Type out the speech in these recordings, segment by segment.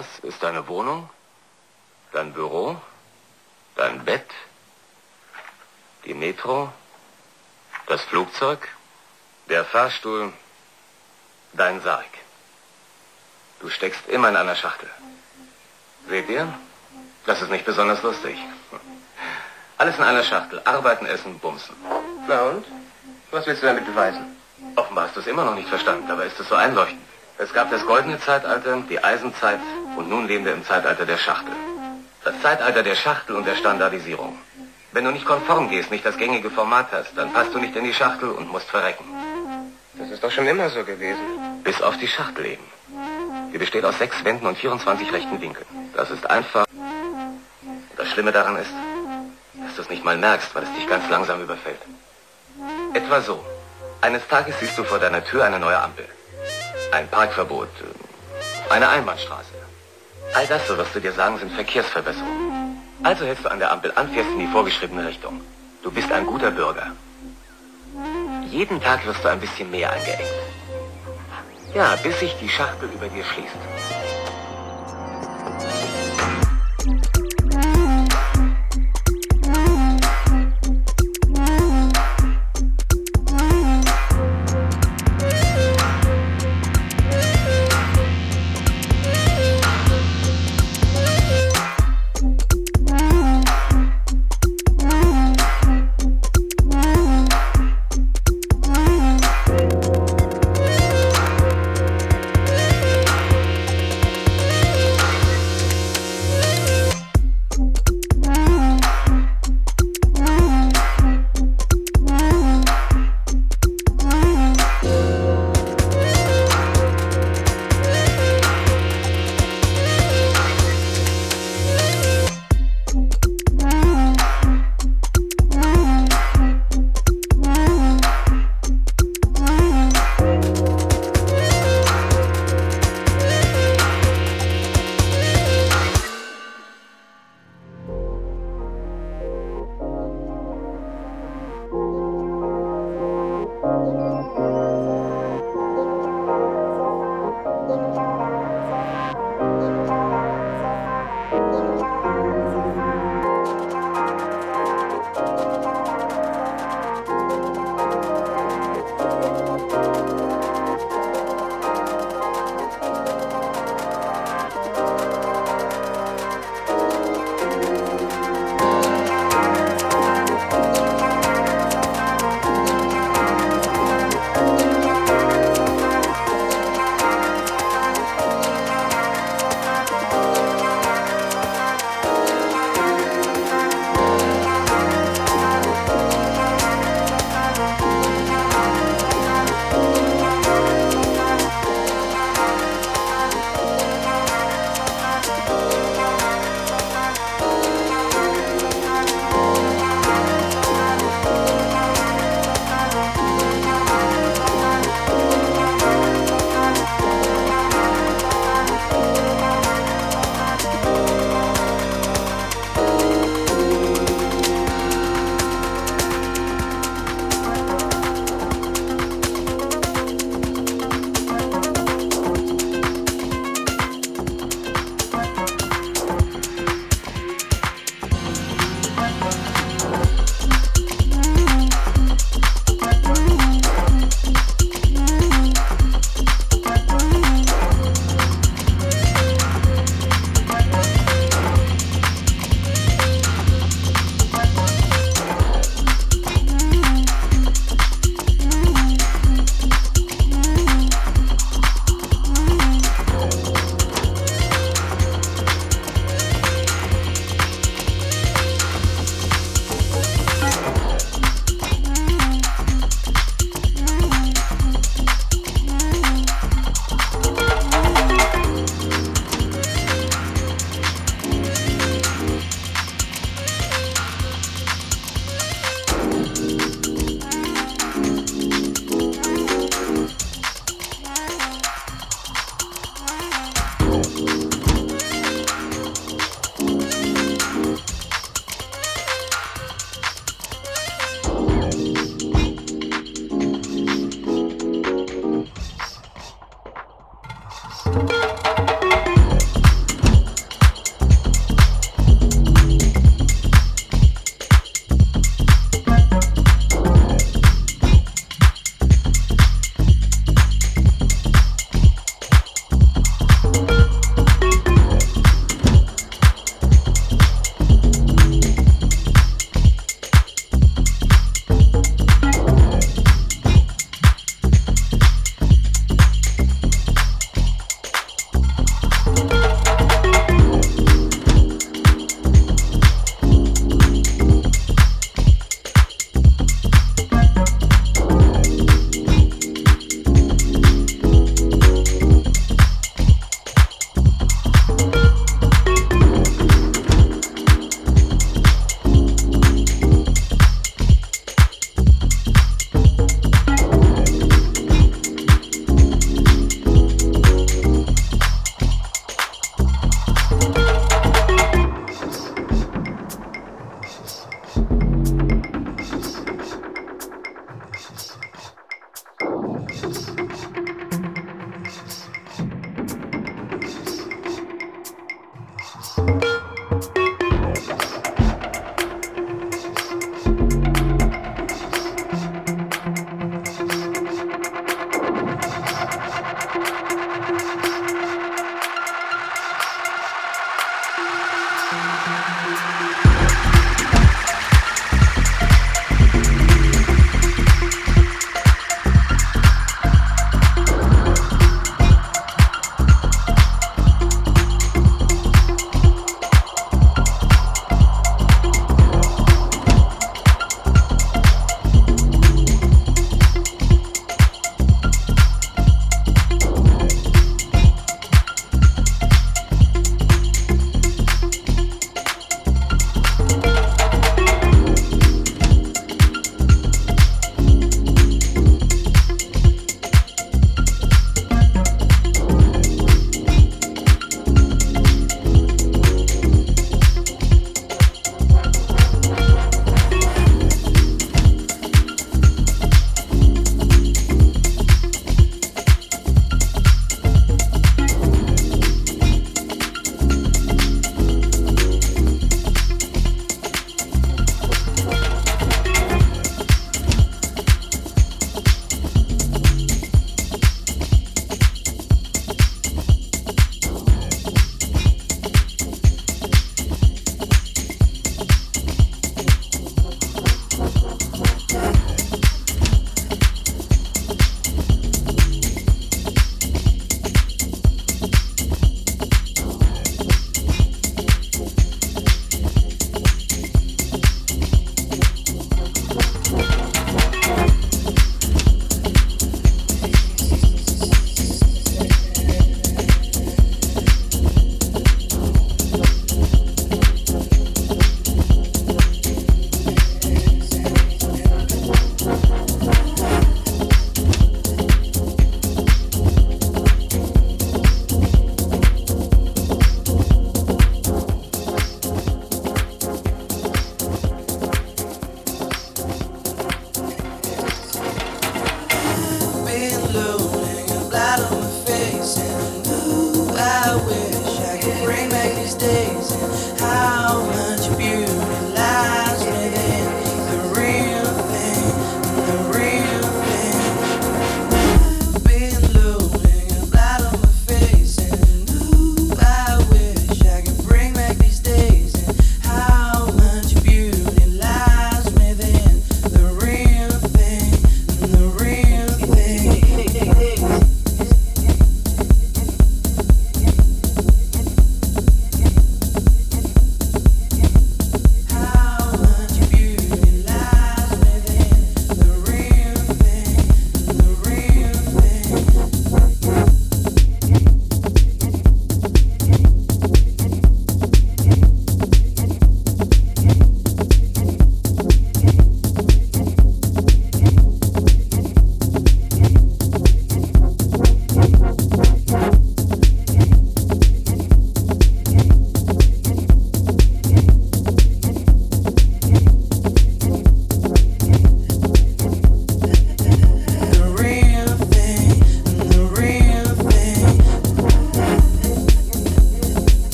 Das ist deine Wohnung, dein Büro, dein Bett, die Metro, das Flugzeug, der Fahrstuhl, dein Sarg. Du steckst immer in einer Schachtel. Seht ihr? Das ist nicht besonders lustig. Alles in einer Schachtel. Arbeiten, essen, bumsen. Na und? Was willst du damit beweisen? Offenbar hast du es immer noch nicht verstanden, dabei ist es so einleuchtend. Es gab das goldene Zeitalter, die Eisenzeit und nun leben wir im Zeitalter der Schachtel. Das Zeitalter der Schachtel und der Standardisierung. Wenn du nicht konform gehst, nicht das gängige Format hast, dann passt du nicht in die Schachtel und musst verrecken. Das ist doch schon immer so gewesen. Bis auf die Schachtel eben. Die besteht aus sechs Wänden und 24 rechten Winkeln. Das ist einfach. Und das Schlimme daran ist, dass du es nicht mal merkst, weil es dich ganz langsam überfällt. Etwa so. Eines Tages siehst du vor deiner Tür eine neue Ampel. Ein Parkverbot. äh, Eine Einbahnstraße. All das, so wirst du dir sagen, sind Verkehrsverbesserungen. Also hältst du an der Ampel an, fährst in die vorgeschriebene Richtung. Du bist ein guter Bürger. Jeden Tag wirst du ein bisschen mehr eingeengt. Ja, bis sich die Schachtel über dir schließt.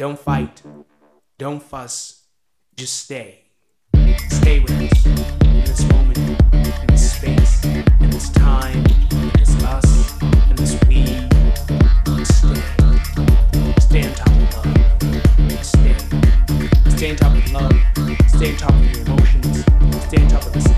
Don't fight. Don't fuss. Just stay. Stay with us in this moment, in this space, in this time, in this us, in this we. Stay. Stay on top of love. Stay. Stay on top of love. Stay on top of your emotions. Stay on top of we.